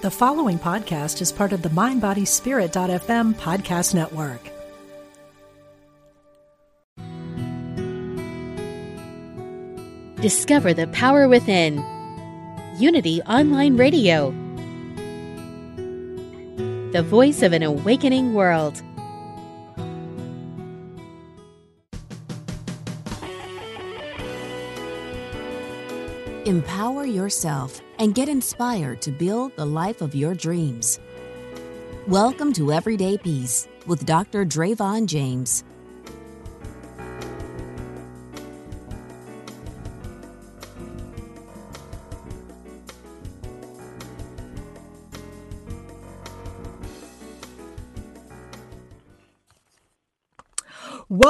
The following podcast is part of the MindBodySpirit.fm podcast network. Discover the power within. Unity Online Radio. The voice of an awakening world. Empower yourself and get inspired to build the life of your dreams. Welcome to Everyday Peace with Dr. Dravon James.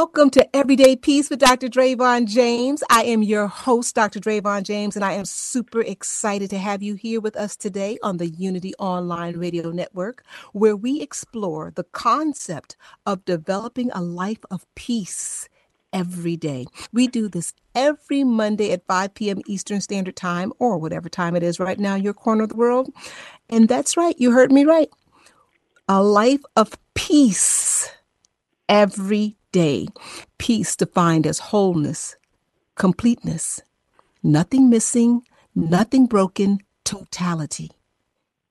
Welcome to Everyday Peace with Dr. Dravon James. I am your host, Dr. Dravon James, and I am super excited to have you here with us today on the Unity Online Radio Network, where we explore the concept of developing a life of peace every day. We do this every Monday at 5 p.m. Eastern Standard Time, or whatever time it is right now, your corner of the world. And that's right, you heard me right. A life of peace every day. Peace defined as wholeness, completeness, nothing missing, nothing broken, totality.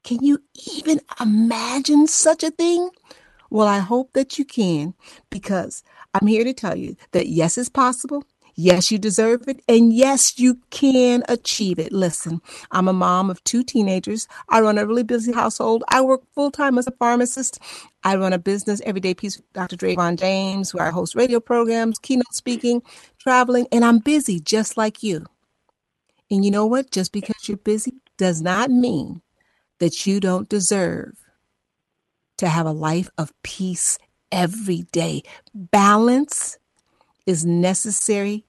Can you even imagine such a thing? Well, I hope that you can because I'm here to tell you that yes, it's possible. Yes, you deserve it. And yes, you can achieve it. Listen, I'm a mom of two teenagers. I run a really busy household. I work full time as a pharmacist. I run a business, Everyday Peace with Dr. Dravon James, where I host radio programs, keynote speaking, traveling, and I'm busy just like you. And you know what? Just because you're busy does not mean that you don't deserve to have a life of peace every day. Balance is necessary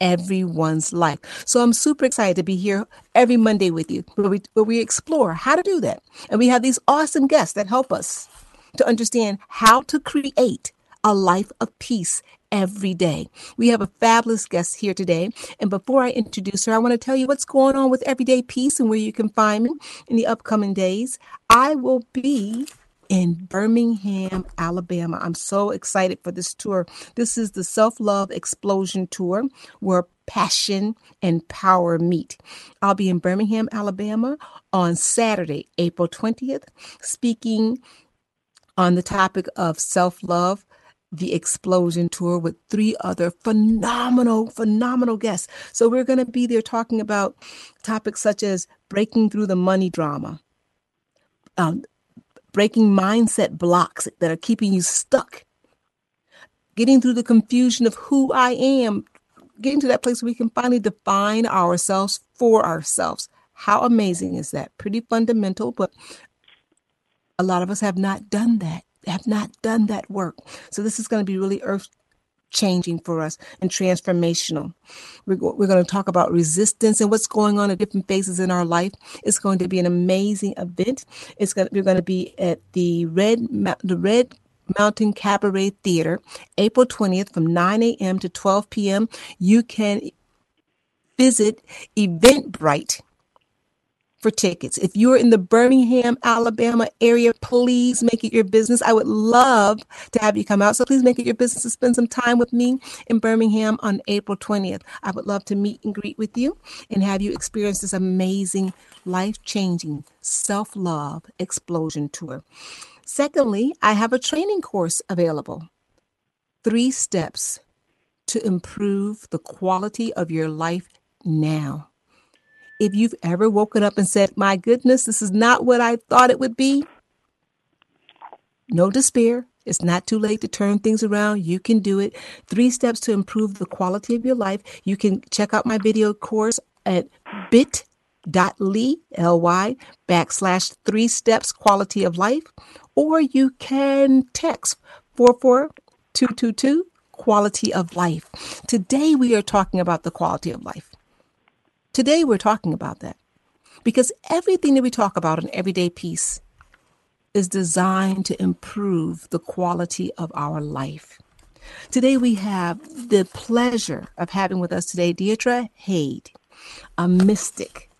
everyone's life. So I'm super excited to be here every Monday with you, where we, where we explore how to do that. And we have these awesome guests that help us to understand how to create a life of peace every day. We have a fabulous guest here today. And before I introduce her, I want to tell you what's going on with Everyday Peace and where you can find me in the upcoming days. I will be in Birmingham, Alabama. I'm so excited for this tour. This is the Self Love Explosion Tour where passion and power meet. I'll be in Birmingham, Alabama on Saturday, April 20th, speaking on the topic of self love. The Explosion Tour with three other phenomenal, phenomenal guests. So, we're going to be there talking about topics such as breaking through the money drama, um, breaking mindset blocks that are keeping you stuck, getting through the confusion of who I am, getting to that place where we can finally define ourselves for ourselves. How amazing is that? Pretty fundamental, but a lot of us have not done that, have not done that work. So this is going to be really earth changing for us and transformational. We're, we're going to talk about resistance and what's going on at different phases in our life. It's going to be an amazing event. It's going to, we're going to be at the Red the Red Mountain Cabaret Theater, April 20th from 9 a.m. to 12 p.m. You can visit Eventbrite for tickets. If you're in the Birmingham, Alabama area, please make it your business. I would love to have you come out. So please make it your business to spend some time with me in Birmingham on April 20th. I would love to meet and greet with you and have you experience this amazing, life changing self love explosion tour. Secondly, I have a training course available. Three steps to improve the quality of your life now. If you've ever woken up and said, My goodness, this is not what I thought it would be, no despair. It's not too late to turn things around. You can do it. Three steps to improve the quality of your life. You can check out my video course at bit.ly, L-Y, backslash three steps quality of life. Or you can text 44222 quality of life. Today we are talking about the quality of life. Today, we're talking about that because everything that we talk about in everyday peace is designed to improve the quality of our life. Today, we have the pleasure of having with us today Deidre Hade, a mystic.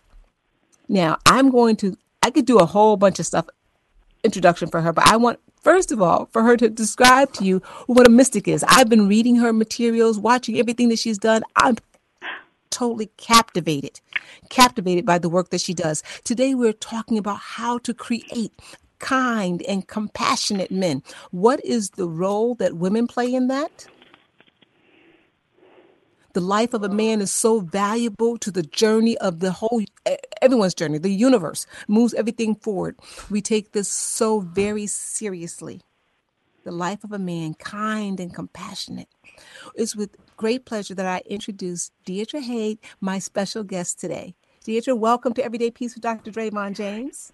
Now, I'm going to I could do a whole bunch of stuff introduction for her, but I want first of all for her to describe to you what a mystic is. I've been reading her materials, watching everything that she's done. I'm totally captivated, captivated by the work that she does. Today we're talking about how to create kind and compassionate men. What is the role that women play in that? The life of a man is so valuable to the journey of the whole, everyone's journey, the universe moves everything forward. We take this so very seriously. The life of a man, kind and compassionate. is with great pleasure that I introduce Deidre Hade, my special guest today. Deidre, welcome to Everyday Peace with Dr. Dravon James.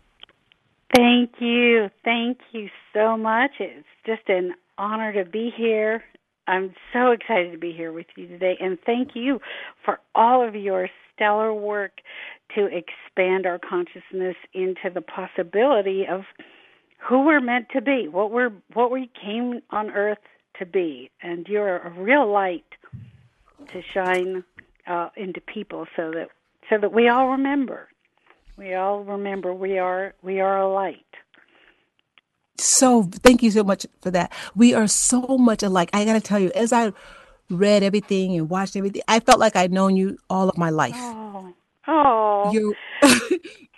Thank you. Thank you so much. It's just an honor to be here. I'm so excited to be here with you today, and thank you for all of your stellar work to expand our consciousness into the possibility of who we're meant to be, what we're what we came on earth to be, and you're a real light to shine uh, into people, so that so that we all remember, we all remember we are we are a light so thank you so much for that. We are so much alike. I got to tell you, as I read everything and watched everything, I felt like I'd known you all of my life. Oh, oh. your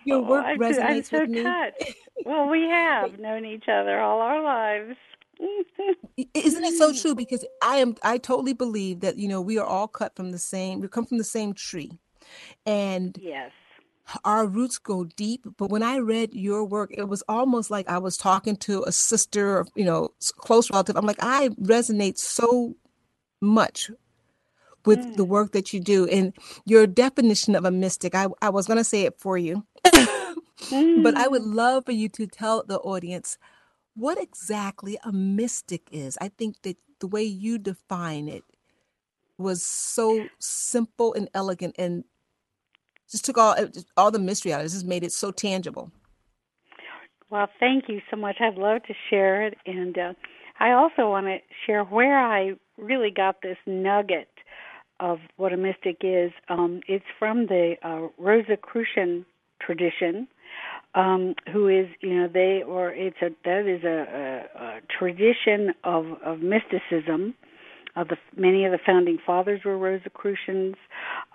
your oh, work I'm resonates so, I'm so with me. touched. Well, we have known each other all our lives. Isn't it so true? Because I am, I totally believe that you know we are all cut from the same. We come from the same tree, and yes our roots go deep but when i read your work it was almost like i was talking to a sister or you know close relative i'm like i resonate so much with mm. the work that you do and your definition of a mystic i, I was going to say it for you mm. but i would mm. love for you to tell the audience what exactly a mystic is i think that the way you define it was so simple and elegant and just took all all the mystery out of it. Just made it so tangible. Well, thank you so much. I'd love to share it, and uh, I also want to share where I really got this nugget of what a mystic is. Um, it's from the uh, Rosicrucian tradition, um, who is you know they or it's a that is a, a, a tradition of of mysticism uh, the, many of the founding fathers were Rosicrucians.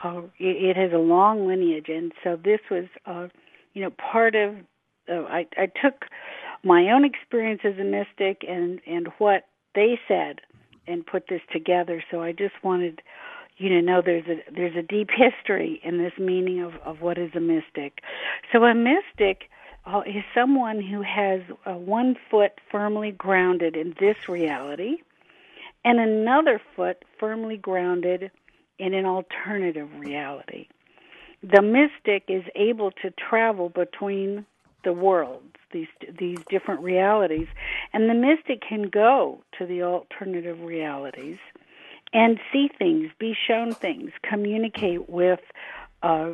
Uh, it, it has a long lineage, and so this was, uh, you know, part of. Uh, I, I took my own experience as a mystic and and what they said, and put this together. So I just wanted you know there's a there's a deep history in this meaning of of what is a mystic. So a mystic uh, is someone who has uh, one foot firmly grounded in this reality, and another foot firmly grounded in an alternative reality. The mystic is able to travel between the worlds, these these different realities, and the mystic can go to the alternative realities and see things, be shown things, communicate with uh,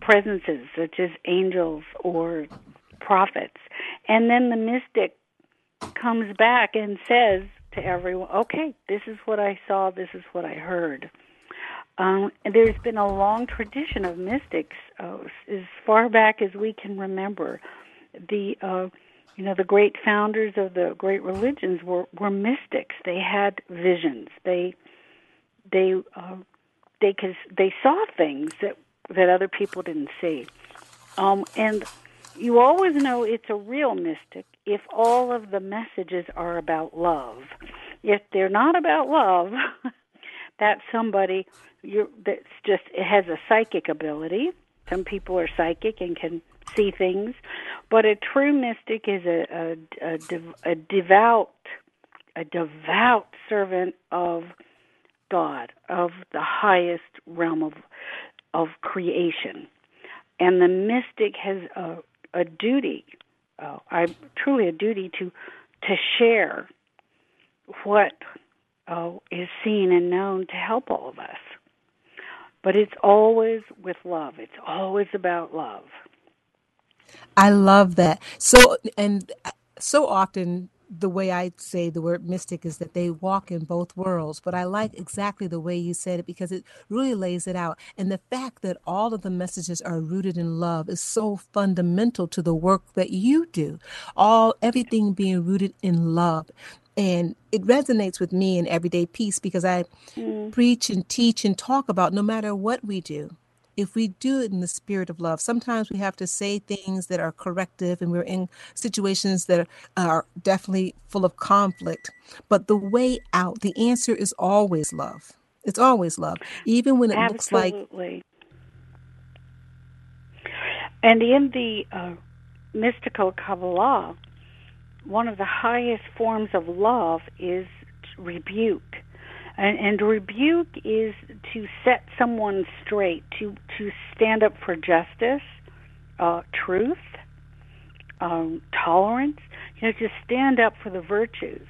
presences such as angels or prophets, and then the mystic comes back and says, to everyone, okay, this is what I saw, this is what I heard. Um, there's been a long tradition of mystics uh, as far back as we can remember. The uh, you know the great founders of the great religions were were mystics. They had visions. They they uh, they cause they saw things that that other people didn't see. Um, and you always know it's a real mystic if all of the messages are about love. If they're not about love, that's somebody you that's just it has a psychic ability. Some people are psychic and can see things, but a true mystic is a a, a, a devout a devout servant of God, of the highest realm of of creation. And the mystic has a, a duty uh, I truly a duty to to share what uh, is seen and known to help all of us. But it's always with love. It's always about love. I love that. So and so often the way I say the word mystic is that they walk in both worlds. But I like exactly the way you said it because it really lays it out. And the fact that all of the messages are rooted in love is so fundamental to the work that you do. All everything being rooted in love. And it resonates with me in everyday peace because I mm. preach and teach and talk about no matter what we do, if we do it in the spirit of love, sometimes we have to say things that are corrective and we're in situations that are definitely full of conflict. But the way out, the answer is always love. It's always love, even when it Absolutely. looks like. And in the uh, mystical Kabbalah, one of the highest forms of love is rebuke. And, and rebuke is to set someone straight, to to stand up for justice, uh, truth, um, tolerance. You know, to stand up for the virtues,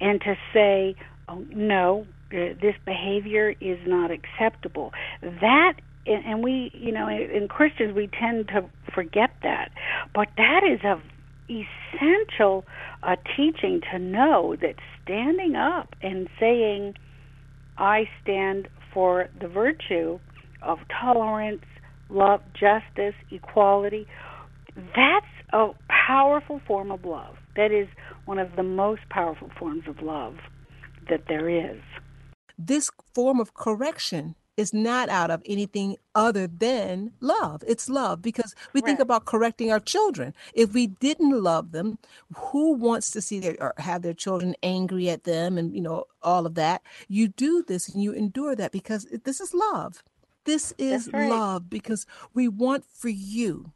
and to say, oh, no, uh, this behavior is not acceptable. That and we, you know, in Christians we tend to forget that, but that is a essential uh, teaching to know that standing up and saying I stand for the virtue of tolerance, love, justice, equality. That's a powerful form of love. That is one of the most powerful forms of love that there is. This form of correction is not out of anything other than love. It's love because we think about correcting our children. If we didn't love them, who wants to see their or have their children angry at them and you know all of that? You do this and you endure that because this is love. This is right. love because we want for you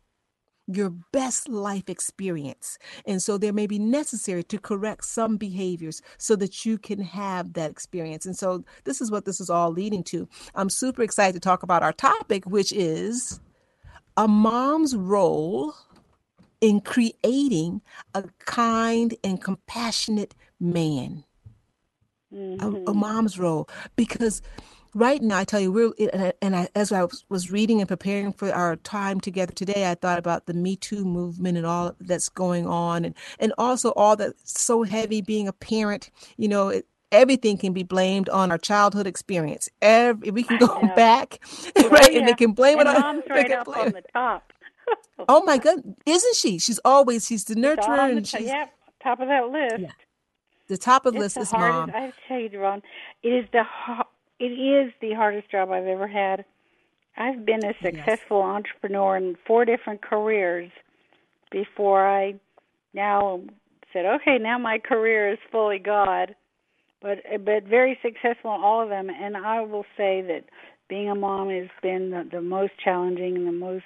your best life experience. And so there may be necessary to correct some behaviors so that you can have that experience. And so this is what this is all leading to. I'm super excited to talk about our topic, which is a mom's role in creating a kind and compassionate man. Mm-hmm. A, a mm-hmm. mom's role. Because right now, I tell you, we're and I, as I was reading and preparing for our time together today, I thought about the Me Too movement and all that's going on, and and also all that's so heavy being a parent. You know, it, everything can be blamed on our childhood experience. Every we can go back, right, oh, yeah. and they can blame and it on. Mom's right up on the top. oh my God, isn't she? She's always she's the nurturer, and she's yeah, top of that list. Yeah. The top of the list the is hardest, mom. I tell you, Ron, it is the it is the hardest job I've ever had. I've been a successful yes. entrepreneur in four different careers before I now said, okay, now my career is fully God. But but very successful in all of them, and I will say that being a mom has been the, the most challenging and the most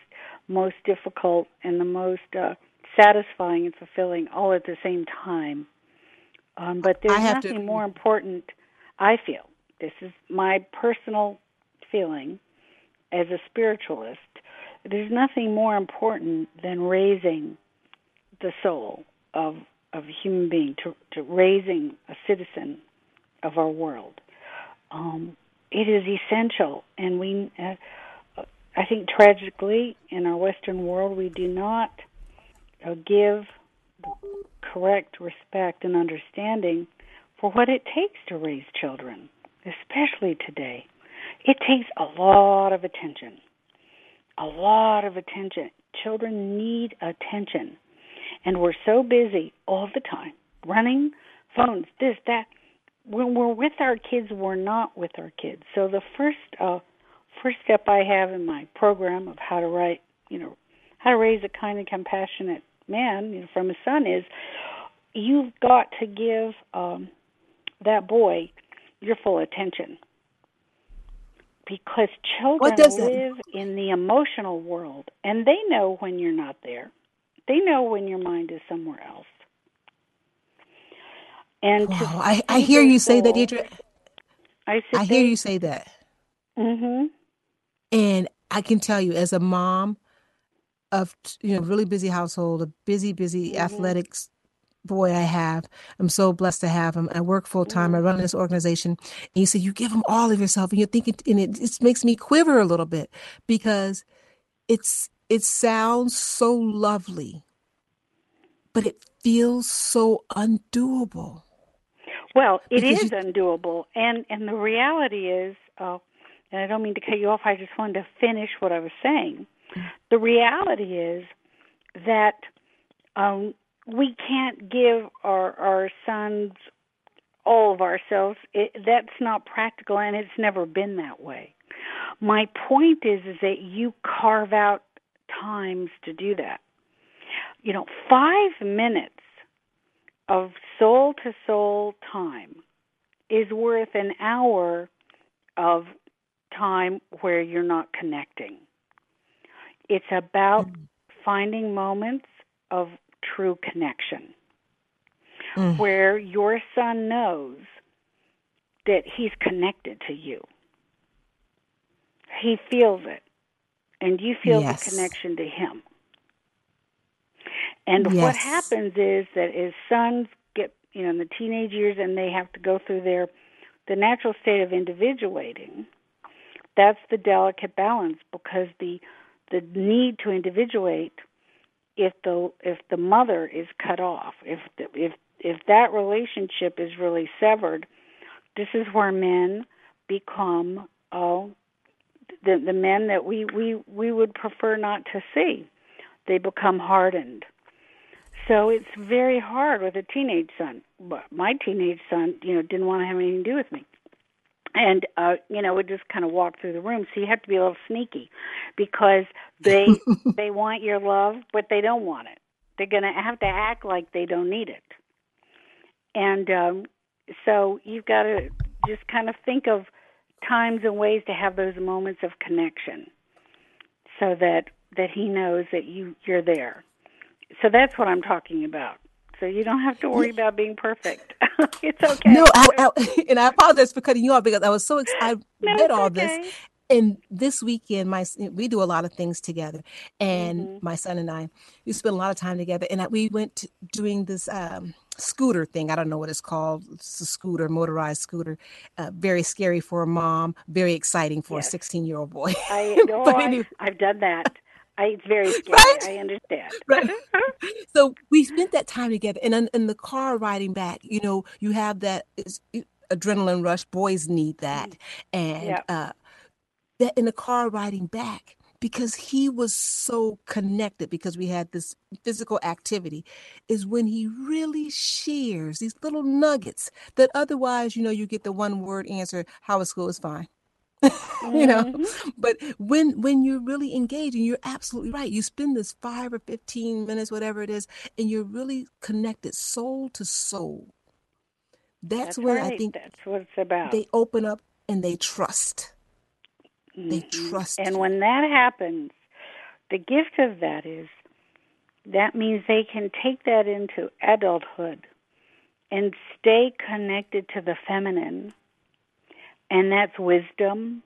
most difficult and the most uh, satisfying and fulfilling all at the same time. Um, but there's nothing to... more important, I feel, this is my personal feeling as a spiritualist. There's nothing more important than raising the soul of of a human being to, to raising a citizen of our world. Um, it is essential, and we, uh, I think, tragically in our Western world, we do not uh, give correct respect and understanding for what it takes to raise children especially today, it takes a lot of attention. A lot of attention. Children need attention. And we're so busy all the time running phones, this, that. When we're with our kids, we're not with our kids. So the first uh, first step I have in my program of how to write, you know, how to raise a kind and compassionate man you know, from a son is you've got to give um, that boy your full attention. Because children live in the emotional world and they know when you're not there. They know when your mind is somewhere else. And wow, I, I hear you say that, Deidre. I, I hear you say that. Mm-hmm. And I can tell you, as a mom of you know really busy household, a busy, busy mm-hmm. athletics boy I have. I'm so blessed to have him. I work full time. I run this organization. And you say you give him all of yourself, and you're thinking, and it just makes me quiver a little bit because it's it sounds so lovely, but it feels so undoable. Well, it because is you... undoable, and and the reality is, uh, and I don't mean to cut you off. I just wanted to finish what I was saying. The reality is that um, we can't give our our sons all of ourselves. It, that's not practical, and it's never been that way. My point is, is that you carve out times to do that. You know, five minutes of soul to soul time is worth an hour of time where you're not connecting. It's about mm. finding moments of true connection mm. where your son knows that he's connected to you. He feels it, and you feel yes. the connection to him. And yes. what happens is that as sons get, you know, in the teenage years and they have to go through their the natural state of individuating, that's the delicate balance because the the need to individuate if the if the mother is cut off, if the, if if that relationship is really severed, this is where men become oh the the men that we we we would prefer not to see. They become hardened. So it's very hard with a teenage son. But my teenage son, you know, didn't want to have anything to do with me. And uh, you know, would just kind of walk through the room. So you have to be a little sneaky because they they want your love, but they don't want it. They're gonna have to act like they don't need it. And um so you've got to just kind of think of times and ways to have those moments of connection so that that he knows that you you're there so that's what i'm talking about so you don't have to worry about being perfect it's okay no I, I, and i apologize for cutting you off because i was so excited i no, read all okay. this and this weekend my we do a lot of things together and mm-hmm. my son and i we spend a lot of time together and we went doing this um, scooter thing. I don't know what it's called. It's a scooter, motorized scooter. Uh, very scary for a mom. Very exciting for yes. a 16 year old boy. I know. anyway. I've done that. I, it's very scary. Right? I understand. Right. so we spent that time together, and in, in, the car riding back, you know, you have that adrenaline rush. Boys need that, mm. and uh, that in the car riding back because he was so connected because we had this physical activity is when he really shares these little nuggets that otherwise you know you get the one word answer how is school is fine you know mm-hmm. but when when you're really engaging you're absolutely right you spend this 5 or 15 minutes whatever it is and you're really connected soul to soul that's, that's when right. i think that's what it's about they open up and they trust they mm-hmm. trust. And when that happens, the gift of that is that means they can take that into adulthood and stay connected to the feminine. And that's wisdom,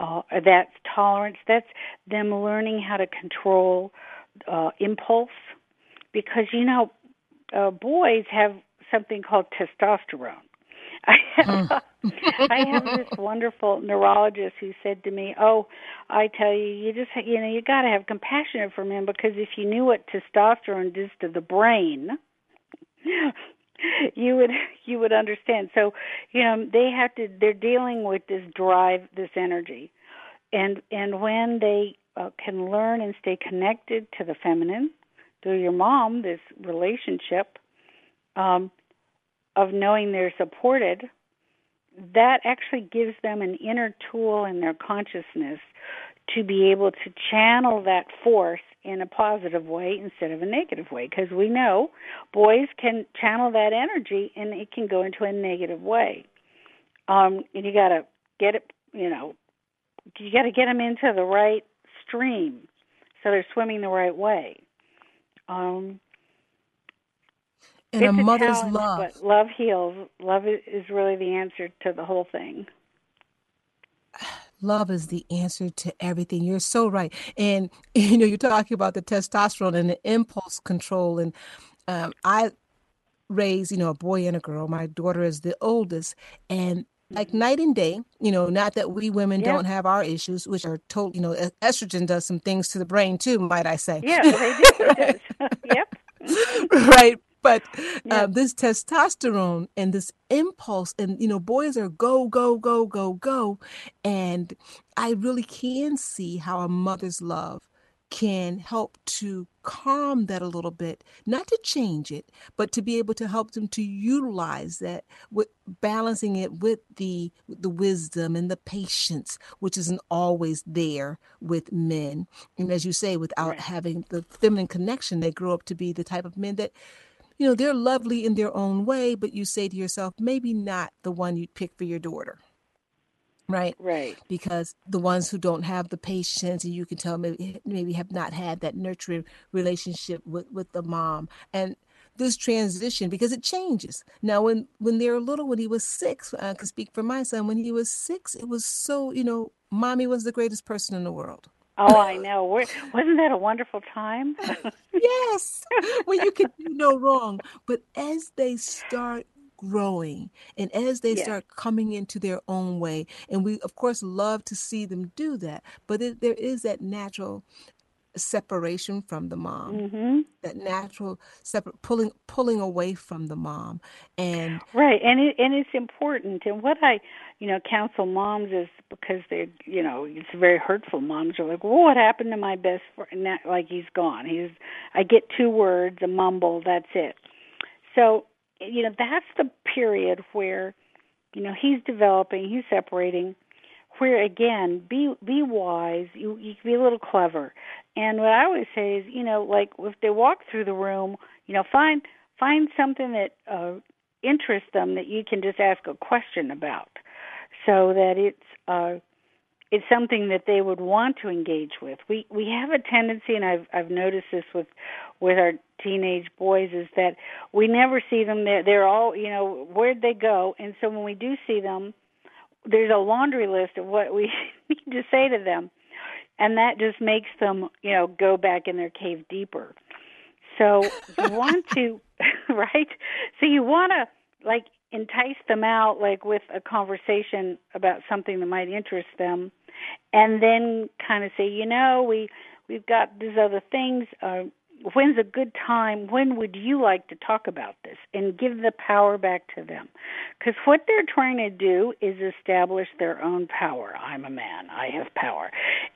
uh, that's tolerance, that's them learning how to control uh, impulse. Because, you know, uh, boys have something called testosterone. I have, mm. I have this wonderful neurologist who said to me, "Oh, I tell you, you just you know you got to have compassion for men because if you knew what testosterone does to the brain." you would you would understand. So you know they have to they're dealing with this drive this energy. And and when they uh, can learn and stay connected to the feminine through your mom this relationship um of knowing they're supported, that actually gives them an inner tool in their consciousness to be able to channel that force in a positive way instead of a negative way because we know boys can channel that energy and it can go into a negative way um and you got to get it you know you got to get them into the right stream so they're swimming the right way um and a mother's a love. But love heals. Love is really the answer to the whole thing. Love is the answer to everything. You're so right. And you know, you're talking about the testosterone and the impulse control. And um, I raise you know, a boy and a girl. My daughter is the oldest, and like night and day. You know, not that we women yeah. don't have our issues, which are total. You know, estrogen does some things to the brain too, might I say? Yeah, they do. yep. right? But uh, this testosterone and this impulse, and you know, boys are go, go, go, go, go. And I really can see how a mother's love can help to calm that a little bit, not to change it, but to be able to help them to utilize that with balancing it with the the wisdom and the patience, which isn't always there with men. And as you say, without right. having the feminine connection, they grow up to be the type of men that you know they're lovely in their own way, but you say to yourself, maybe not the one you'd pick for your daughter right? Right. Because the ones who don't have the patience and you can tell maybe eh, maybe have not had that nurturing relationship with with the mom. And this transition because it changes. Now when when they're little when he was six i can speak for my son when he was six it was so you know mommy was the greatest person in the world Oh, I know. Wasn't that a wonderful time? yes. Well, you can do no wrong. But as they start growing and as they start coming into their own way and we of course love to see them do that but it, there is that natural separation from the mom. Mm-hmm. that natural separate pulling pulling away from the mom. And right and it and it's important. And what i you know counsel moms is because they're you know it's very hurtful moms are like well what happened to my best friend like he's gone. He's i get two words a mumble that's it. So you know that's the period where you know he's developing he's separating where again be be wise you you can be a little clever and what i always say is you know like if they walk through the room you know find find something that uh interests them that you can just ask a question about so that it's uh it's something that they would want to engage with. We we have a tendency, and I've I've noticed this with with our teenage boys, is that we never see them. They're they're all you know where'd they go? And so when we do see them, there's a laundry list of what we need to say to them, and that just makes them you know go back in their cave deeper. So you want to right? So you want to like entice them out like with a conversation about something that might interest them and then kind of say, you know, we we've got these other things. Uh, when's a good time? When would you like to talk about this? And give the power back to them, because what they're trying to do is establish their own power. I'm a man. I have power,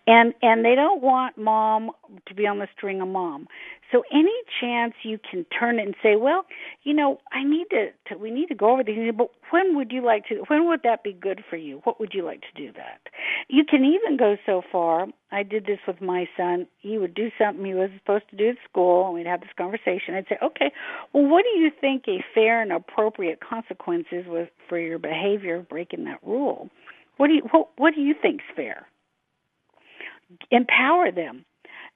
and and they don't want mom to be on the string of mom. So any chance you can turn it and say, well, you know, I need to, to we need to go over these, but when would you like to? When would that be good for you? What would you like to do that? You can even go so far. I did this with my son. He would do something he was supposed to do at school, and we'd have this conversation. I'd say, okay, well, what do you think a fair and appropriate consequences was for your behavior of breaking that rule? What do you what, what do you think's fair? Empower them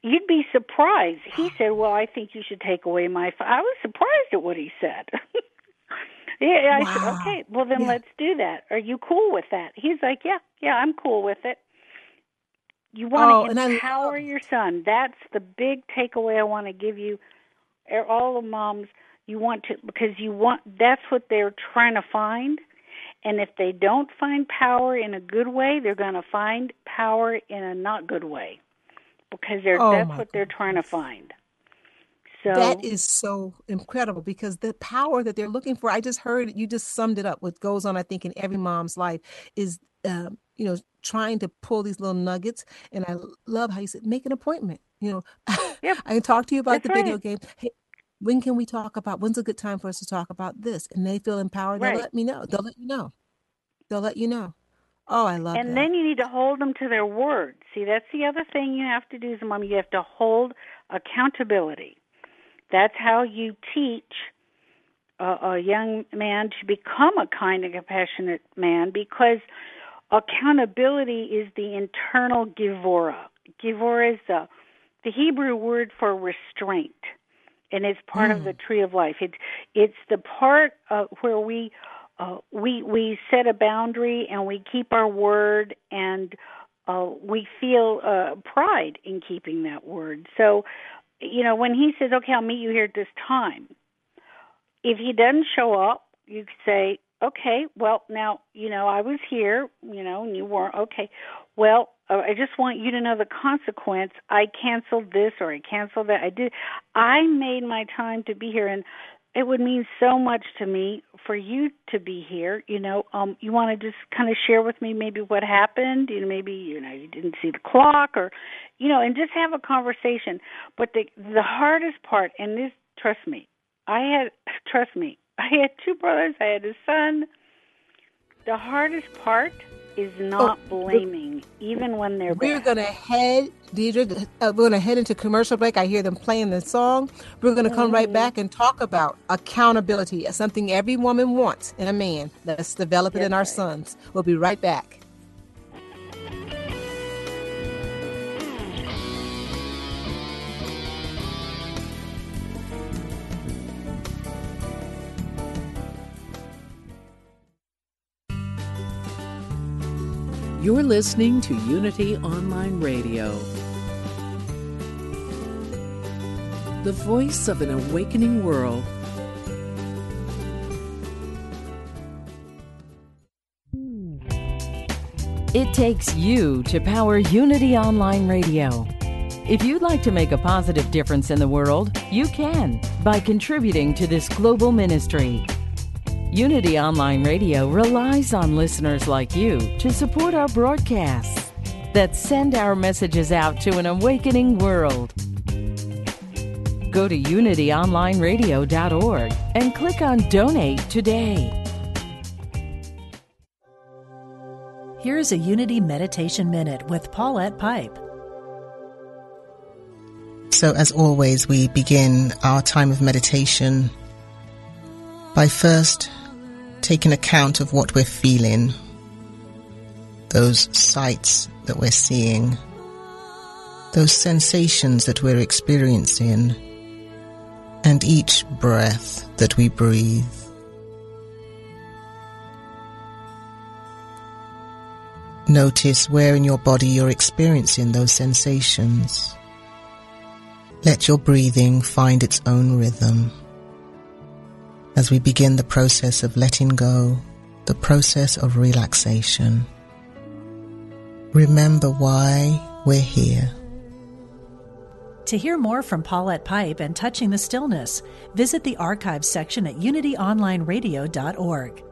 you'd be surprised. He said, "Well, I think you should take away my." F-. I was surprised at what he said. yeah, I wow. said, "Okay, well then yeah. let's do that. Are you cool with that?" He's like, "Yeah, yeah, I'm cool with it." You want to oh, empower your son. That's the big takeaway I want to give you. All the moms, you want to because you want. That's what they're trying to find. And if they don't find power in a good way, they're going to find power in a not good way because they're, oh that's what they're trying to find. So that is so incredible because the power that they're looking for, I just heard you just summed it up. What goes on, I think, in every mom's life is, um, you know, trying to pull these little nuggets. And I love how you said, make an appointment. You know, yep. I can talk to you about That's the video game. Hey, when can we talk about? When's a good time for us to talk about this? And they feel empowered. Right. They'll let me know. They'll let you know. They'll let you know. Oh, I love it. and that. then you need to hold them to their word. See, that's the other thing you have to do as a mom. You have to hold accountability. That's how you teach a, a young man to become a kind and compassionate man because accountability is the internal gevurah. Gevurah is the, the Hebrew word for restraint, and it's part mm. of the tree of life. It's it's the part uh, where we uh, we we set a boundary and we keep our word and uh, we feel uh, pride in keeping that word. So, you know, when he says, "Okay, I'll meet you here at this time," if he doesn't show up, you say, "Okay, well, now you know I was here, you know, and you weren't. Okay, well, uh, I just want you to know the consequence. I canceled this or I canceled that. I did. I made my time to be here, and it would mean so much to me for you to be here. You know, um, you want to just kind of share with me maybe what happened. You know, maybe you know you didn't see the clock, or you know, and just have a conversation. But the the hardest part, and this, trust me, I had trust me, I had two brothers. I had a son. The hardest part is not oh, blaming, even when they're We're bad. to head, Deidre, uh, we're to head into commercial break. I hear them playing the song. We're to come mm-hmm. right back and talk about accountability, as something every woman wants in a man. Let's develop it in our right. sons. We'll be right back. You're listening to Unity Online Radio, the voice of an awakening world. It takes you to power Unity Online Radio. If you'd like to make a positive difference in the world, you can by contributing to this global ministry. Unity Online Radio relies on listeners like you to support our broadcasts that send our messages out to an awakening world. Go to unityonlineradio.org and click on Donate today. Here's a Unity Meditation Minute with Paulette Pipe. So, as always, we begin our time of meditation by first taking account of what we're feeling, those sights that we're seeing, those sensations that we're experiencing, and each breath that we breathe. Notice where in your body you're experiencing those sensations. Let your breathing find its own rhythm as we begin the process of letting go, the process of relaxation. Remember why we're here. To hear more from Paulette Pipe and Touching the Stillness, visit the archives section at unityonlineradio.org.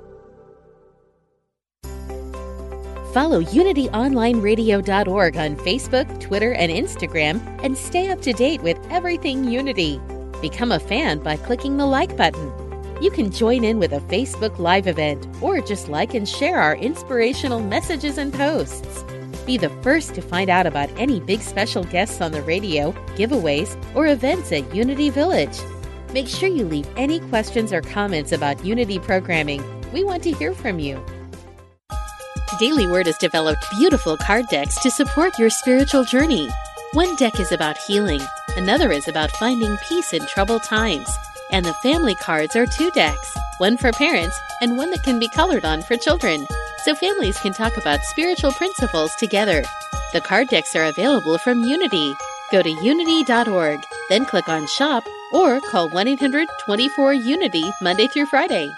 Follow unityonlineradio.org on Facebook, Twitter, and Instagram and stay up to date with everything Unity. Become a fan by clicking the like button you can join in with a Facebook Live event or just like and share our inspirational messages and posts. Be the first to find out about any big special guests on the radio, giveaways, or events at Unity Village. Make sure you leave any questions or comments about Unity programming. We want to hear from you. Daily Word has developed beautiful card decks to support your spiritual journey. One deck is about healing, another is about finding peace in troubled times. And the family cards are two decks one for parents and one that can be colored on for children, so families can talk about spiritual principles together. The card decks are available from Unity. Go to unity.org, then click on Shop or call 1 800 24 Unity Monday through Friday.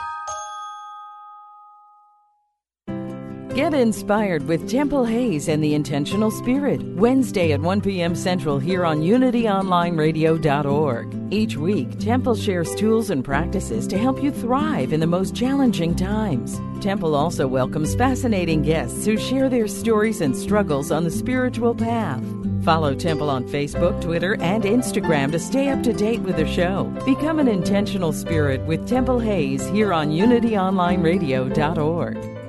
Get inspired with Temple Hayes and the Intentional Spirit, Wednesday at 1 p.m. Central here on UnityOnlineRadio.org. Each week, Temple shares tools and practices to help you thrive in the most challenging times. Temple also welcomes fascinating guests who share their stories and struggles on the spiritual path. Follow Temple on Facebook, Twitter, and Instagram to stay up to date with the show. Become an intentional spirit with Temple Hayes here on UnityOnlineRadio.org.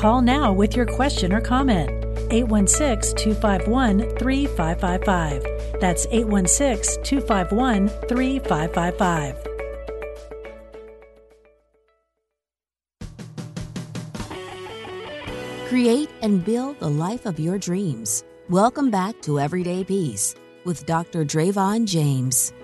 Call now with your question or comment. 816 251 3555. That's 816 251 3555. Create and build the life of your dreams. Welcome back to Everyday Peace with Dr. Dravon James.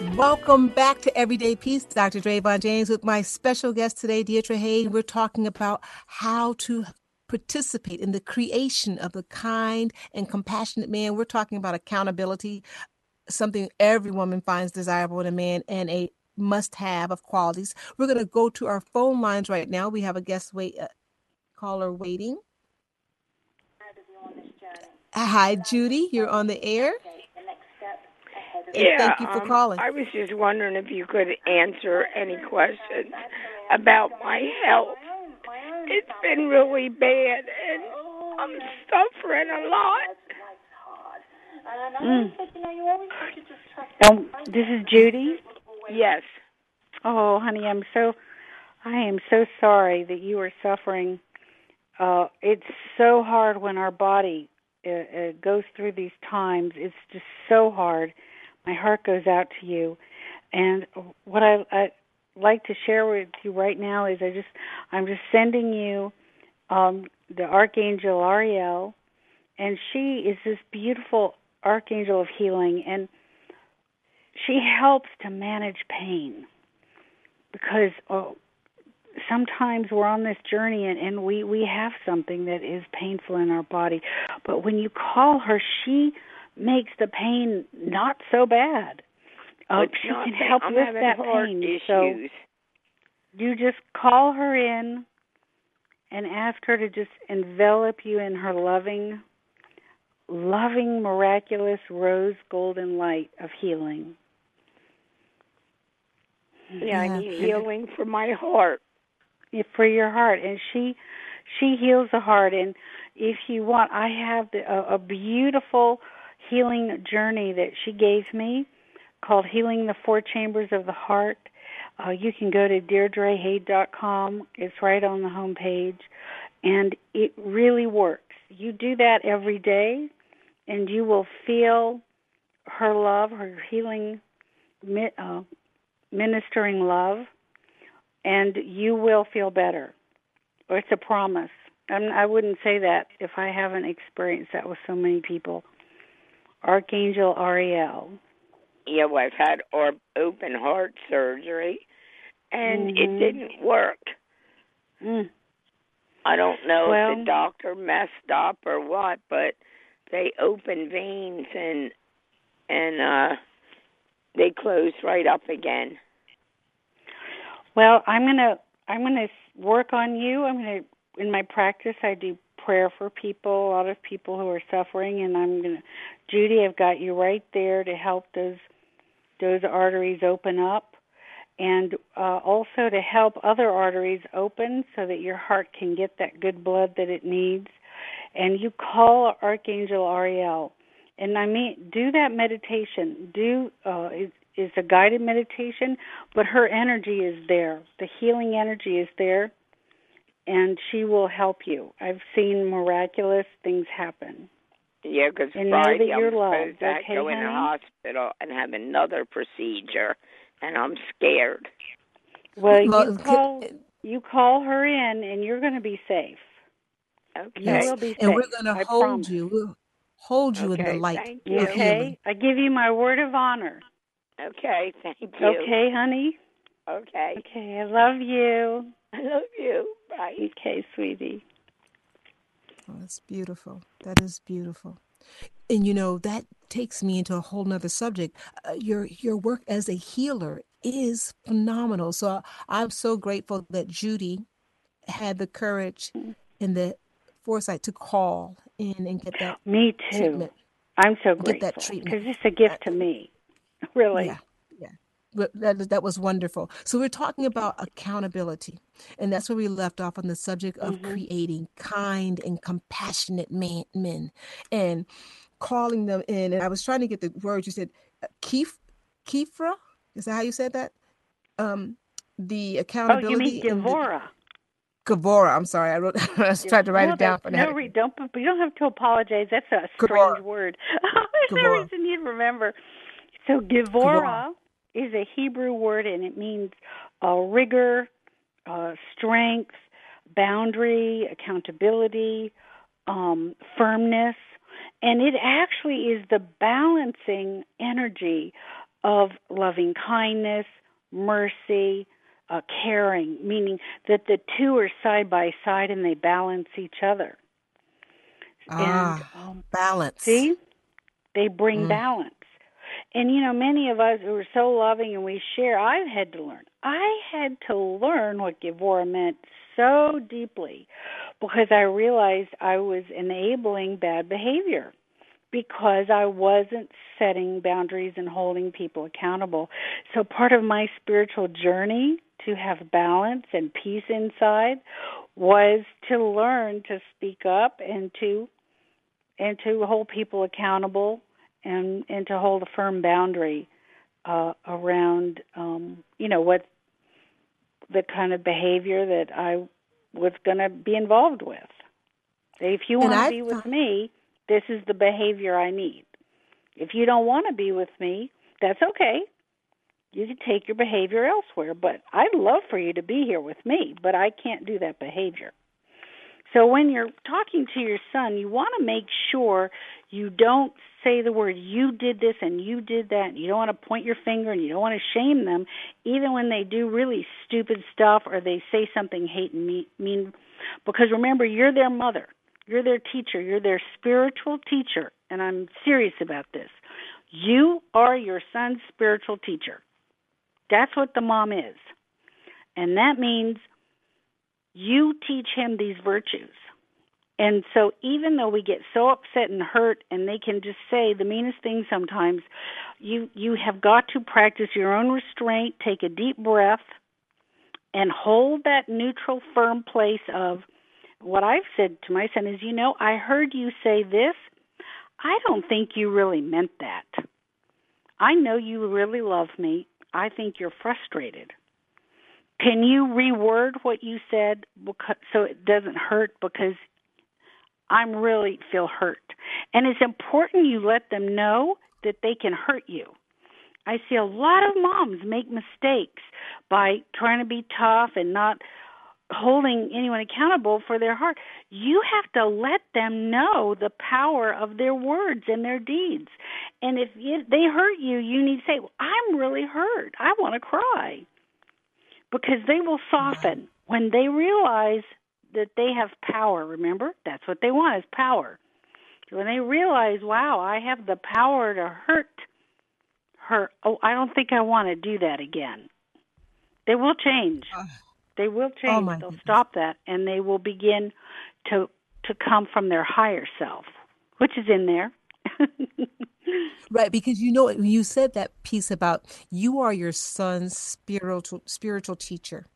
Welcome back to Everyday Peace. Dr. Dravon James with my special guest today, Deidre Hade. We're talking about how to participate in the creation of the kind and compassionate man. We're talking about accountability, something every woman finds desirable in a man and a must have of qualities. We're going to go to our phone lines right now. We have a guest wait uh, caller waiting. Hi, Judy. You're on the air. And yeah, thank you for um, calling. I was just wondering if you could answer any questions about my health. It's been really bad, and I'm suffering a lot. Mm. Um, this is Judy. Yes. Oh, honey, I'm so I am so sorry that you are suffering. Uh it's so hard when our body uh, uh, goes through these times. It's just so hard. My heart goes out to you. And what I I like to share with you right now is I just I'm just sending you um the archangel Ariel and she is this beautiful archangel of healing and she helps to manage pain because oh, sometimes we're on this journey and, and we we have something that is painful in our body but when you call her she makes the pain not so bad uh, It's she can help I'm with that pain issues. so you just call her in and ask her to just envelop you in her loving loving miraculous rose golden light of healing yeah, I Yeah. need healing for my heart. for your heart and she she heals the heart and if you want i have the, a, a beautiful healing journey that she gave me called healing the four chambers of the heart uh, you can go to deidrehade.com it's right on the home page and it really works you do that every day and you will feel her love her healing uh, ministering love and you will feel better. It's a promise. And I wouldn't say that if I haven't experienced that with so many people. Archangel Ariel. Yeah, well, I've had or open heart surgery, and Mhm. it didn't work. Mm. I don't know Well- if the doctor messed up or what, but they opened veins and and uh they closed right up again. Well, I'm gonna I'm gonna work on you. I'm gonna in my practice I do prayer for people, a lot of people who are suffering, and I'm gonna Judy, I've got you right there to help those those arteries open up, and uh, also to help other arteries open so that your heart can get that good blood that it needs. And you call Archangel Ariel, and I mean do that meditation. Do uh, is a guided meditation, but her energy is there. The healing energy is there, and she will help you. I've seen miraculous things happen. Yeah, because And know Friday I'm you're supposed loved, to okay, go in the hospital and have another procedure, and I'm scared. Well, Well, you c- call you call her in, and you're going to be safe. Okay. You will be and we're going to hold promise. you. We'll hold you in the light thank you. Okay, I give you my word of honor. Okay, thank you. Okay, honey. Okay. Okay, I love you. I love you. Bye. Okay, sweetie. Oh, that's beautiful. That is beautiful. And you know that takes me into a whole nother subject. Uh, your your work as a healer is phenomenal. So I'm so grateful that Judy had the courage and the foresight to call in and get that Me too. treatment. I'm so grateful because it's a gift to me. Really. Yeah, that that was wonderful. So we're talking about accountability, and that's where we left off on the subject of Mhm. creating kind and compassionate man, men, and calling them in. And I was trying to get the words you said, uh, Kef, Kefra. Is that how you said that? Um, the Oh, accountability. you mean the- Gevurah. I'm sorry. I wrote. I was trying to write no, it down for no, now. re- don't. But you don't have to apologize. That's a strange word. There's no reason you'd remember. So Gevurah is a Hebrew word, and it means uh, rigor, uh, strength, boundary, accountability, um, firmness, and it actually is the balancing energy of loving kindness, mercy, uh, caring, meaning that the two are side by side and they balance each other. Ah, and um, balance. see, they bring Mm. balance. And you know, many of us who are so loving and we share, I've had to learn. I had to learn what Gevurah meant so deeply because I realized I was enabling bad behavior. because I wasn't setting boundaries and holding people accountable. So part of my spiritual journey to have balance and peace inside was to learn to speak up and to and to hold people accountable and and to hold a firm boundary uh, around um, you know what the kind of behavior that I was going to be involved with. If you want to be with me, this is the behavior I need. If you don't want to be with me, that's okay. You can take your behavior elsewhere, but I'd love for you to be here with me, but I can't do that behavior. So when you're talking to your son, you want to make sure you don't say the word you did this and you did that. You don't want to point your finger and you don't want to shame them even when they do really stupid stuff or they say something hate and mean because remember you're their mother. You're their teacher. You're their spiritual teacher. And I'm serious about this. You are your son's spiritual teacher. That's what the mom is. And that means you teach him these virtues. And so even though we get so upset and hurt and they can just say the meanest things sometimes, you you have got to practice your own restraint, take a deep breath and hold that neutral firm place of what I've said to my son is, you know, I heard you say this. I don't think you really meant that. I know you really love me. I think you're frustrated. Can you reword what you said because, so it doesn't hurt because I'm really feel hurt. And it's important you let them know that they can hurt you. I see a lot of moms make mistakes by trying to be tough and not holding anyone accountable for their heart. You have to let them know the power of their words and their deeds. And if they hurt you, you need to say, well, I'm really hurt. I want to cry. Because they will soften when they realize that they have power. Remember? That's what they want is power. When they realize, wow, I have the power to hurt her. Oh, I don't think I want to do that again. They will change. They will oh, change. Oh They'll goodness. stop that, and they will begin to to come from their higher self, which is in there. right, because you know you said that piece about you are your son's spiritual spiritual teacher,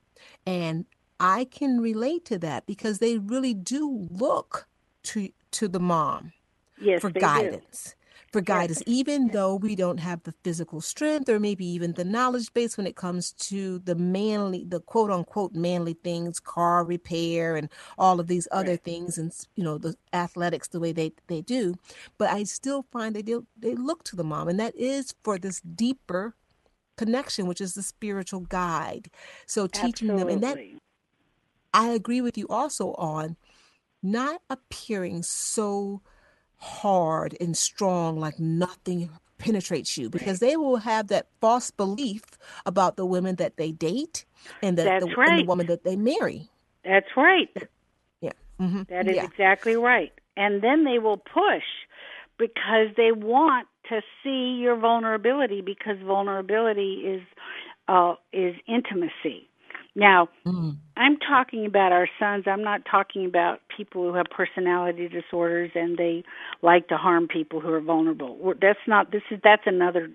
and I can relate to that because they really do look to to the mom yes, for guidance. For guidance, even though we don't have the physical strength or maybe even the knowledge base when it comes to the manly, the quote unquote manly things, car repair and all of these other right. things, and you know the athletics the way they they do. But I still find they do, they look to the mom, and that is for this deeper connection, which is the spiritual guide. So teaching Absolutely. them, and that I agree with you also on not appearing so hard and strong like nothing penetrates you because they will have that false belief about the women that they date and, that That's the, right. and the woman that they marry. That's right. Yeah. Mm-hmm. That is yeah. exactly right. And then they will push because they want to see your vulnerability because vulnerability is uh, is intimacy. Now, mm. I'm talking about our sons. I'm not talking about people who have personality disorders and they like to harm people who are vulnerable. That's not this is that's another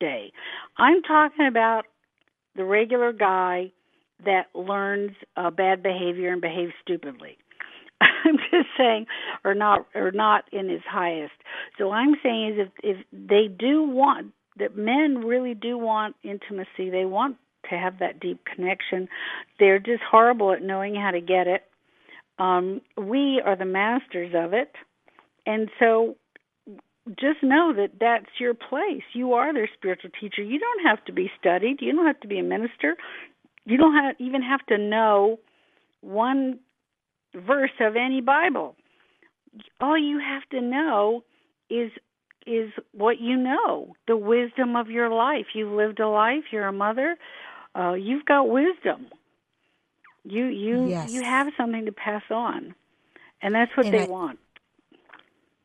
day. I'm talking about the regular guy that learns uh, bad behavior and behaves stupidly. I'm just saying, or not, or not in his highest. So I'm saying is if if they do want that men really do want intimacy, they want to have that deep connection. They're just horrible at knowing how to get it. Um, we are the masters of it, and so just know that that's your place. You are their spiritual teacher. You don't have to be studied. You don't have to be a minister. You don't have, even have to know one verse of any Bible. All you have to know is is what you know, the wisdom of your life. You've lived a life. You're a mother uh, you've got wisdom. You you yes. you have something to pass on, and that's what and they I, want.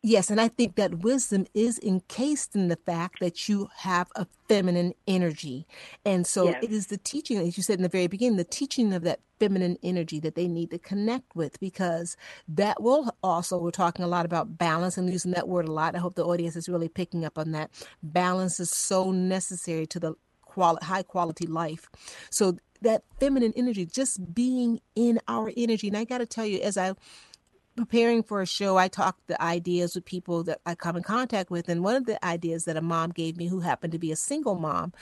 Yes, and I think that wisdom is encased in the fact that you have a feminine energy. And so Yes. it is the teaching, as you said in the very beginning, the teaching of that feminine energy that they need to connect with because that will also, we're talking a lot about balance and using that word a lot. I hope the audience is really picking up on that. Balance is so necessary to the quality, high quality life. So that feminine energy, just being in our energy. And I got to tell you, as I preparing for a show, I talk the ideas with people that I come in contact with. And one of the ideas that a mom gave me who happened to be a single mom,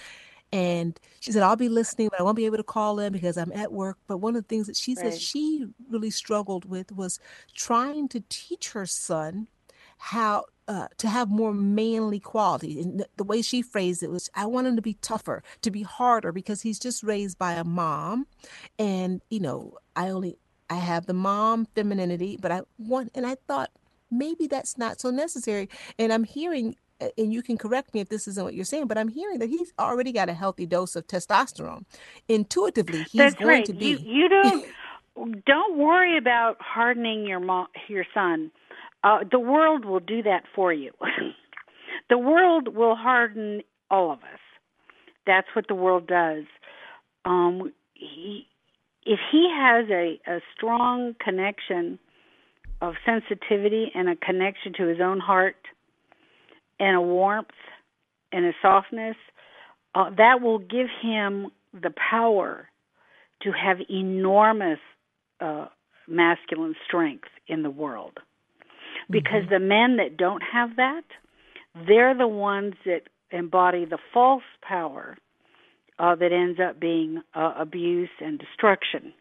and she said, I'll be listening, but I won't be able to call in because I'm at work. But one of the things that she said she really struggled with was trying to teach her son how uh, to have more manly quality. And the, way she phrased it was, I want him to be tougher, to be harder, because he's just raised by a mom. And, you know, I only, I have the mom femininity, but I want, and I thought maybe that's not so necessary. And I'm hearing, and you can correct me if this isn't what you're saying, but I'm hearing that he's already got a healthy dose of testosterone. Intuitively, he's That's going right. to be. You you don't don't worry about hardening your mo- your son. Uh, the world will do that for you. the world will harden all of us. That's what the world does. Um, he, if he has a, a strong connection of sensitivity and a connection to his own heart and a warmth and a softness, uh, that will give him the power to have enormous uh, masculine strength in the world. Because the men that don't have that, they're the ones that embody the false power uh, that ends up being uh, abuse and destruction.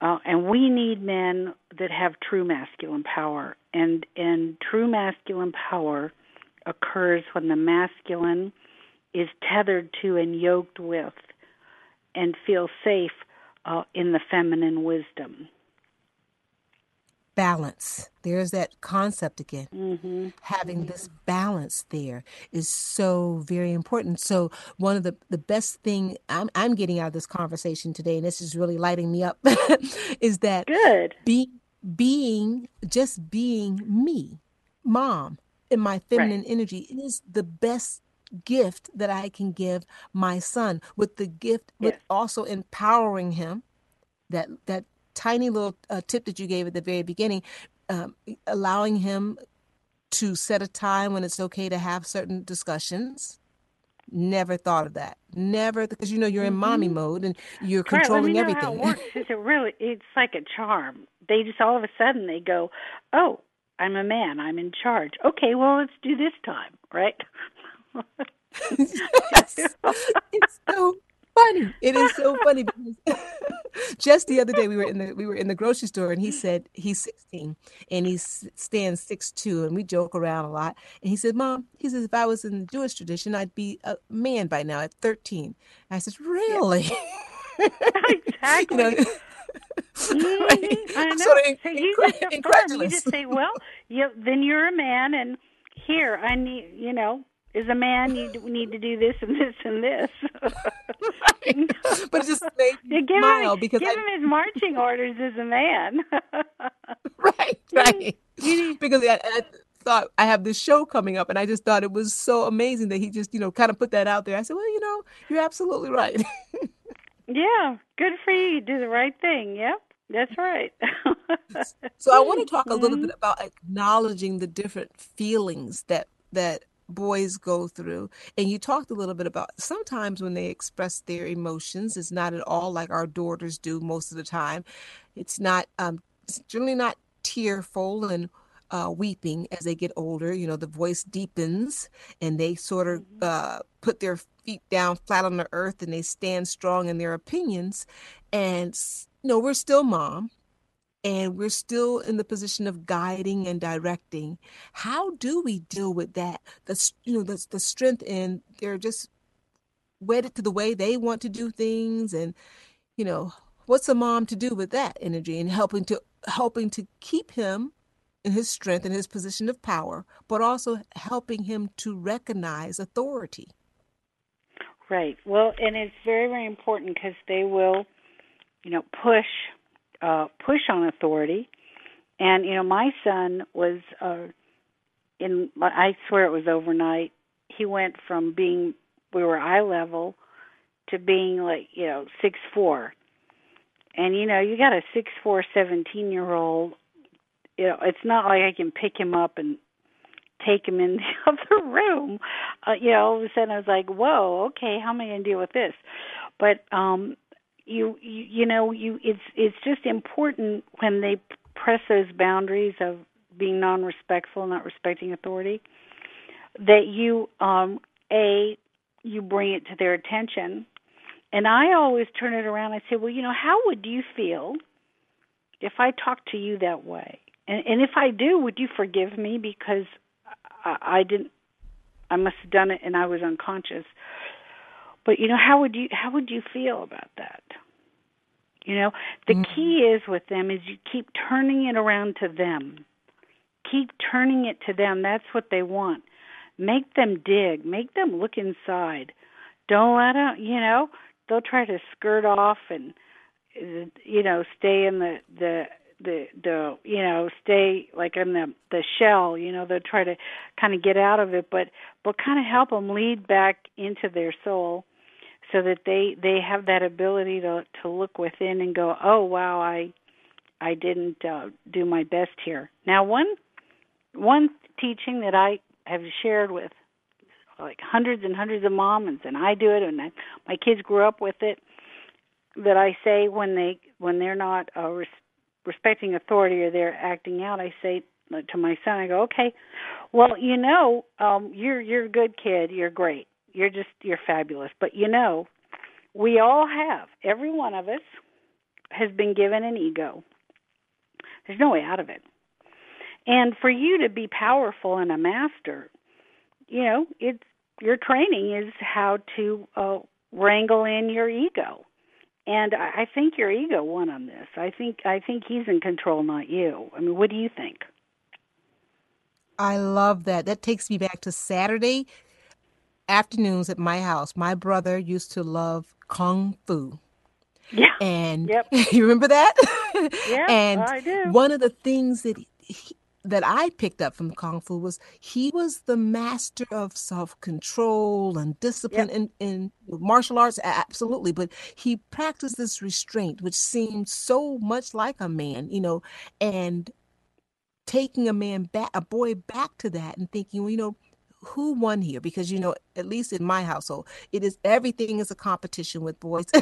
Uh, and we need men that have true masculine power, and and true masculine power occurs when the masculine is tethered to and yoked with, and feels safe uh, in the feminine wisdom. Balance. There's that concept again. Mm-hmm. Having this balance there is so very important. So one of the the best thing I'm I'm getting out of this conversation today, and this is really lighting me up, is that Good. be being just being me, mom, in my feminine energy is the best gift that I can give my son. With the gift, with Yes. also empowering him that that tiny little uh, tip that you gave at the very beginning, um, allowing him to set a time when it's okay to have certain discussions. Never thought of that. Never, because you know you're in mommy mode and you're Right, controlling know everything. how it works. It's really, it's like a charm. They just all of a sudden they go, "Oh, I'm a man. I'm in charge. Okay, well let's do this time, right?" yes. It's so funny. It is so funny because just the other day we were in the we were in the grocery store and he said he's 16 and he stands 6'2 and we joke around a lot and he said mom he says if I was in the Jewish tradition I'd be a man by now at 13 I said really exactly. you know Mhm, right? I know. sort of so you just affirm. You just say, "Well, you, then you're a man, and here I need, you know, as a man, you need to do this and this and this." but it just made me give smile him, because give I him his marching orders as a man. right, right. because I, I thought I have this show coming up, and I just thought it was so amazing that he just, you know, kind of put that out there. I said, well, you know, you're absolutely right. yeah, good for you. You do the right thing. Yep, that's right. so I want to talk a little Mhm. bit about acknowledging the different feelings that that boys go through and you talked a little bit about sometimes when they express their emotions it's not at all like our daughters do most of the time. It's not um it's generally not tearful and uh, weeping as they get older. You know the voice deepens and they sort of uh, put their feet down flat on the earth and they stand strong in their opinions. And s- you know we're still mom and we're still in the position of guiding and directing. How do we deal with that? The you know the, the strength in they're just wedded to the way they want to do things and you know what's a mom to do with that energy and helping to helping to keep him in his strength and his position of power but also helping him to recognize authority? Right. Well, and it's very, very important because they will, you know, push, uh, push on authority. And you know, my son was uh, in I swear it was overnight. He went from being we were eye level to being like you know six four, and you know you got a six four seventeen year old. You know it's not like I can pick him up and take him in the other room. Uh, you know, all of a sudden I was like, "Whoa, okay, how am I going to deal with this?" But um, you, you, you know, you it's it's just important when they press those boundaries of being non-respectful, not respecting authority, that you um, a you bring it to their attention. And I always turn it around. I say, well, you know, how would you feel if I talked to you that way? And, and if I do, would you forgive me because I, I didn't? I must have done it and I was unconscious. But you know, how would you how would you feel about that? You know, the mm-hmm. key is with them is you keep turning it around to them. Keep turning it to them. That's what they want. Make them dig. Make them look inside. Don't let them, you know, they'll try to skirt off and you know, stay in the the the the you know stay like in the the shell you know they'll try to kind of get out of it but but kind of help them lead back into their soul so that they they have that ability to to look within and go oh wow i i didn't uh, do my best here. Now one one teaching that i have shared with like hundreds and hundreds of moms and i do it and I, my kids grew up with it that i say when they when they're not uh, res- respecting authority or they're acting out i say to my son i go okay well you know um you're you're a good kid you're great you're just you're fabulous. But you know, we all have. Every one of us has been given an ego. There's no way out of it. And for you to be powerful and a master, you know, it's your training is how to uh, wrangle in your ego. And I think your ego won on this. I think I think he's in control, not you. I mean, what do you think? I love that. That takes me back to Saturday afternoons at my house, my brother used to love kung fu. Yeah. And yep. you remember that? Yeah, and I do. one of the things that he, that I picked up from kung fu was he was the master of self control and discipline yep. in, in martial arts, absolutely. But he practiced this restraint, which seemed so much like a man, you know, and taking a man back, a boy back to that, and thinking, well, you know, who won here? Because you know at least in my household it is everything is a competition with boys.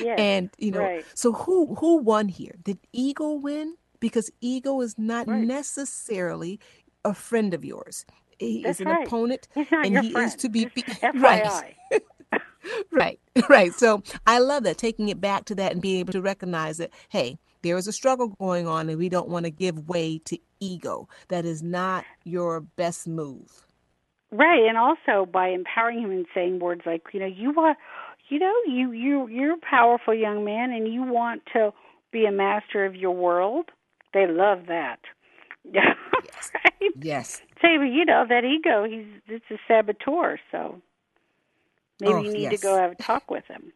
Yes, and you know right. so who who won here? Did ego win? Because ego is not right. necessarily a friend of yours. He That's is an right. opponent and he friend. is to be right. Right right. So i love that taking it back to that and being able to recognize that hey there is a struggle going on and we don't want to give way to ego. That is not your best move Right, and also by empowering him and saying words like, you know, you want, you know, you you you're a powerful young man, and you want to be a master of your world. They love that. yes. right? Yes. Say, you know, that ego, he's it's a saboteur, so maybe oh, you need yes. to go have a talk with him.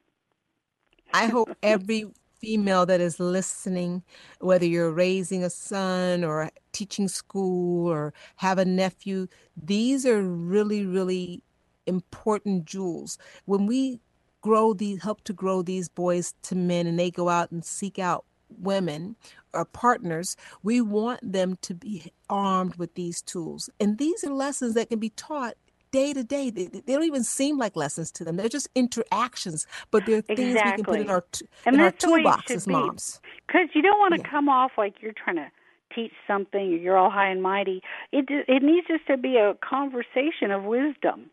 I hope every female that is listening, whether you're raising a son or teaching school or have a nephew, these are really, really important jewels. When we grow these, help to grow these boys to men and they go out and seek out women or partners, we want them to be armed with these tools. And these are lessons that can be taught day to day. They, they, don't even seem like lessons to them. They're just interactions, but they're things exactly. we can put in our and in our that's the way it toolbox should as be. moms. Because you don't want to Yeah. come off like you're trying to teach something or you're all high and mighty. It it needs just to be a conversation of wisdom.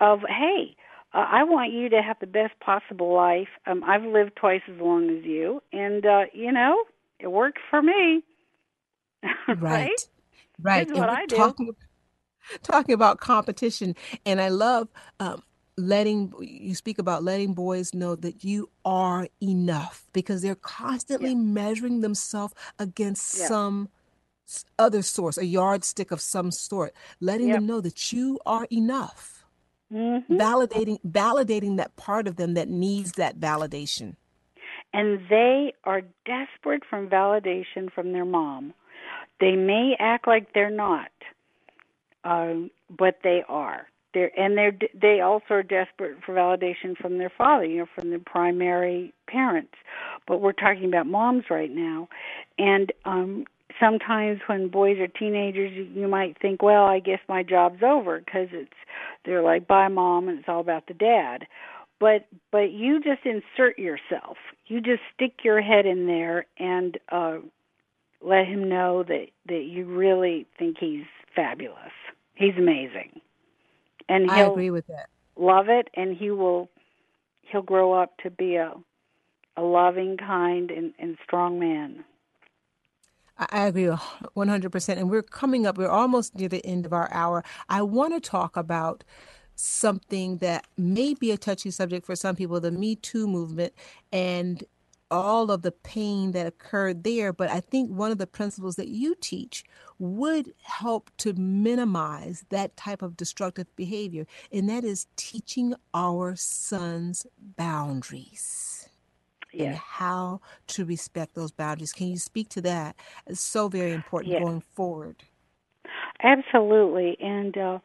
Of hey, uh, I want you to have the best possible life. Um, I've lived twice as long as you, and uh, you know it worked for me. Right. Right. And what I do. talking talking about competition, and I love um, letting you speak about letting boys know that you are enough because they're constantly measuring themselves against Yeah. some other source, a yardstick of some sort, letting Yep. them know that you are enough. hmm Validating validating that part of them that needs that validation. and they are desperate from validation from their mom. They may act like they're not, um, but they are. They're, and they're they also are desperate for validation from their father, you know, from their primary parents. But we're talking about moms right now, and um, sometimes when boys are teenagers, you, might think, well, I guess my job's over because it's they're like, bye, mom, and it's all about the dad. But but you just insert yourself. You just stick your head in there and uh, let him know that that you really think he's fabulous. He's amazing, and I agree with that. Love it, and he will he'll grow up to be a a loving, kind, and, and strong man. I agree 100%. And we're coming up, we're almost near the end of our hour. I want to talk about something that may be a touchy subject for some people the Me Too movement and all of the pain that occurred there. But I think one of the principles that you teach would help to minimize that type of destructive behavior, and that is teaching our sons boundaries yes. and how to respect those boundaries. Can you speak to that? It's so very important yes. going forward. Absolutely, and uh,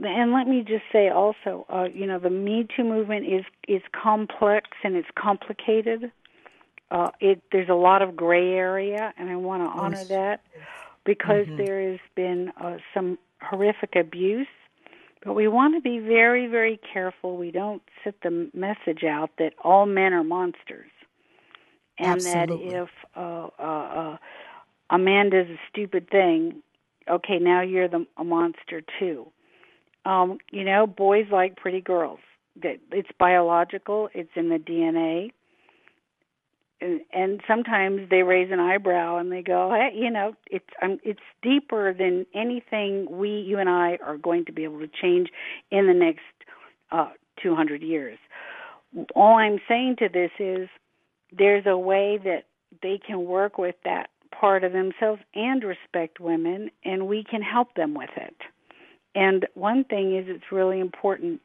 and let me just say also, uh, you know, the Me Too movement is is complex and it's complicated. Uh, it there's a lot of gray area, and I want to honor yes. that because mm-hmm. there has been uh, some horrific abuse. But we want to be very, very careful. We don't set the message out that all men are monsters and Absolutely. that if uh, uh, uh, a man does a stupid thing, okay, now you're the a monster too. Um, you know, boys like pretty girls. It's biological. It's in the DNA. And, sometimes they raise an eyebrow and they go, hey, you know, it's um, it's deeper than anything we, you and I, are going to be able to change in the next uh, 200 years. All I'm saying to this is there's a way that they can work with that part of themselves and respect women, and we can help them with it. And one thing is, it's really important.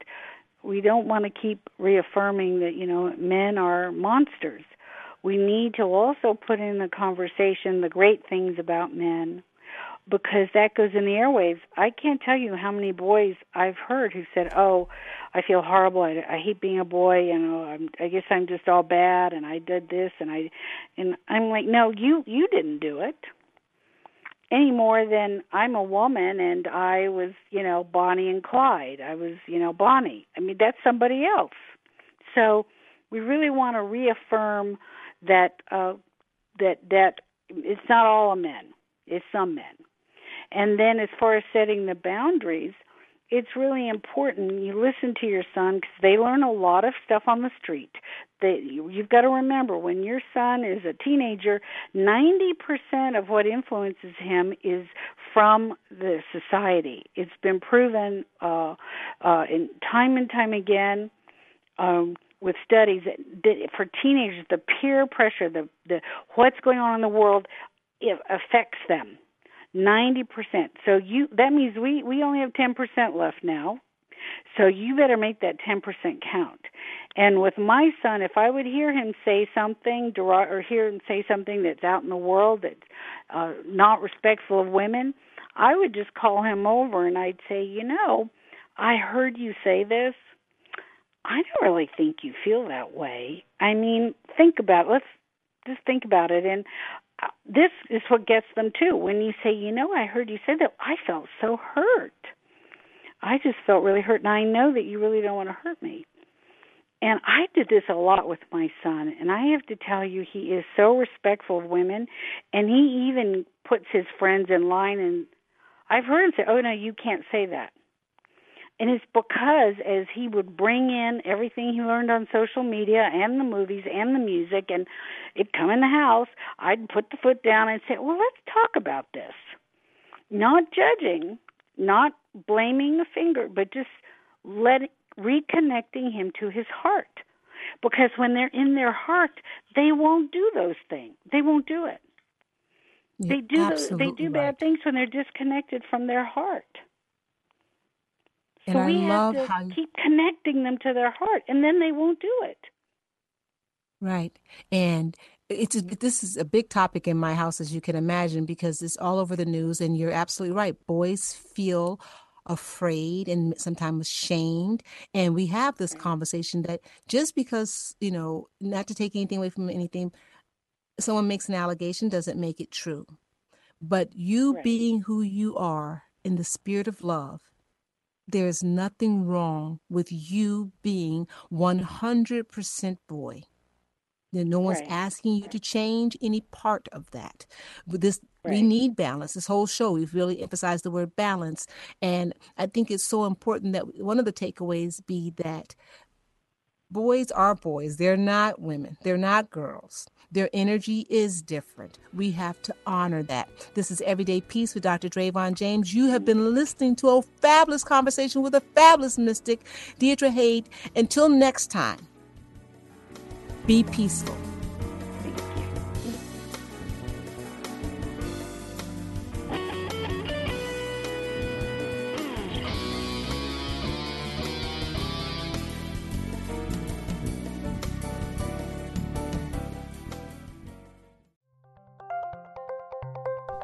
We don't want to keep reaffirming that, you know, men are monsters. We need to also put in the conversation the great things about men because that goes in the airwaves. I can't tell you how many boys I've heard who said, "Oh, I feel horrible. I, I hate being a boy. You know, I'm, I guess I'm just all bad, and I did this, and I." And I'm like, "No, you you didn't do it." Any more than I'm a woman and I was, you know, Bonnie and Clyde. I was, you know, Bonnie. I mean, that's somebody else. So we really want to reaffirm that uh, that that it's not all men. It's some men and then as far as setting the boundaries, it's really important you listen to your son because they learn a lot of stuff on the street. That you've got to remember when your son is a teenager, 90% of what influences him is from the society. It's been proven uh, uh, in time and time again. Um, with studies that, for teenagers, the peer pressure, the the what's going on in the world, it affects them 90%. So you that means we we only have 10% left now. So you better make that 10% count. And with my son, if I would hear him say something or hear him say something that's out in the world that's uh, not respectful of women, I would just call him over and I'd say, you know, I heard you say this. I don't really think you feel that way. I mean, think about it. let's just think about it and uh, this is what gets them too. When you say, you know, I heard you say that, I felt so hurt. I just felt really hurt, and I know that you really don't want to hurt me. And I did this a lot with my son, and I have to tell you, he is so respectful of women, and he even puts his friends in line. And I've heard him say, "Oh no, you can't say that." And it's because as he would bring in everything he learned on social media and the movies and the music and it'd come in the house, I'd put the foot down and say, Well, let's talk about this. Not judging, not blaming the finger, but just let reconnecting him to his heart. Because when they're in their heart, they won't do those things. They won't do it. You're they do the, they do bad things when they're disconnected from their heart. And so I we love have to how you- keep connecting them to their heart, and then they won't do it. Right. And it's a, this is a big topic in my house, as you can imagine, because it's all over the news. And you're absolutely right. Boys feel afraid and sometimes shamed. And we have this conversation that just because, you know, not to take anything away from anything, someone makes an allegation doesn't make it true. But you right. being who you are in the spirit of love, there is nothing wrong with you being 100% boy. Then No one's right. asking you to change any part of that. But this right. we need balance. This whole show we've really emphasized the word balance, and I think it's so important that one of the takeaways be that boys are boys. They're not women. They're not girls. Their energy is different. We have to honor that. This is Everyday Peace with Dr. Dravon James. You have been listening to a fabulous conversation with a fabulous mystic, Deidre Hade. Until next time. Be peaceful.